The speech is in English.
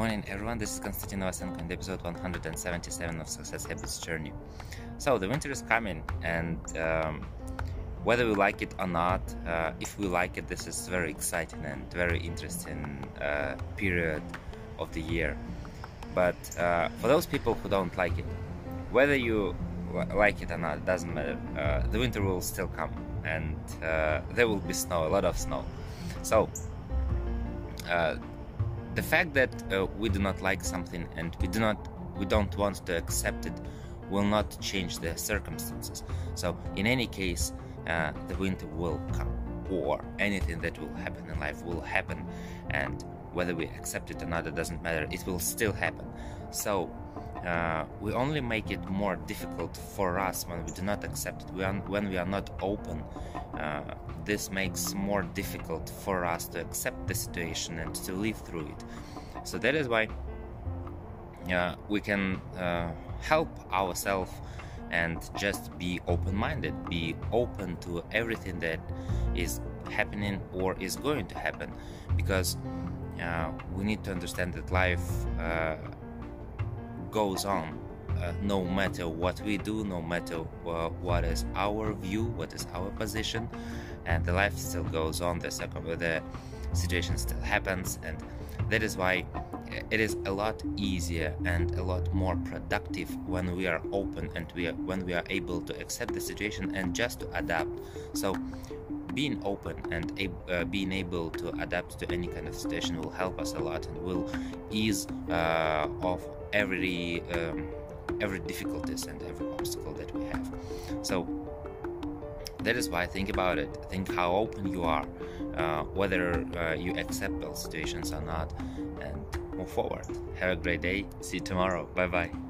morning, everyone. This is Konstantin Novasenko in episode 177 of Success Habits Journey. So, the winter is coming, and um, whether we like it or not, uh, if we like it, this is very exciting and very interesting uh, period of the year. But uh, for those people who don't like it, whether you like it or not, it doesn't matter. Uh, the winter will still come, and uh, there will be snow, a lot of snow. So, uh, the fact that uh, we do not like something and we do not we don't want to accept it will not change the circumstances. So in any case uh, the winter will come or anything that will happen in life will happen and whether we accept it or not it doesn't matter. It will still happen. So uh, we only make it more difficult for us when we do not accept it. Are, when we are not open uh, this makes more difficult for us to accept the situation and to live through it. So that is why uh, we can uh, help ourselves and just be open-minded be open to everything that is happening or is going to happen. Because uh, we need to understand that life uh, goes on uh, no matter what we do, no matter uh, what is our view, what is our position, and the life still goes on. The, the situation still happens, and that is why it is a lot easier and a lot more productive when we are open and we are when we are able to accept the situation and just to adapt. So being open and uh, being able to adapt to any kind of situation will help us a lot and will ease uh, off every um, every difficulties and every obstacle that we have. So that is why think about it. Think how open you are uh, whether uh, you accept those situations or not and move forward. Have a great day. See you tomorrow. Bye bye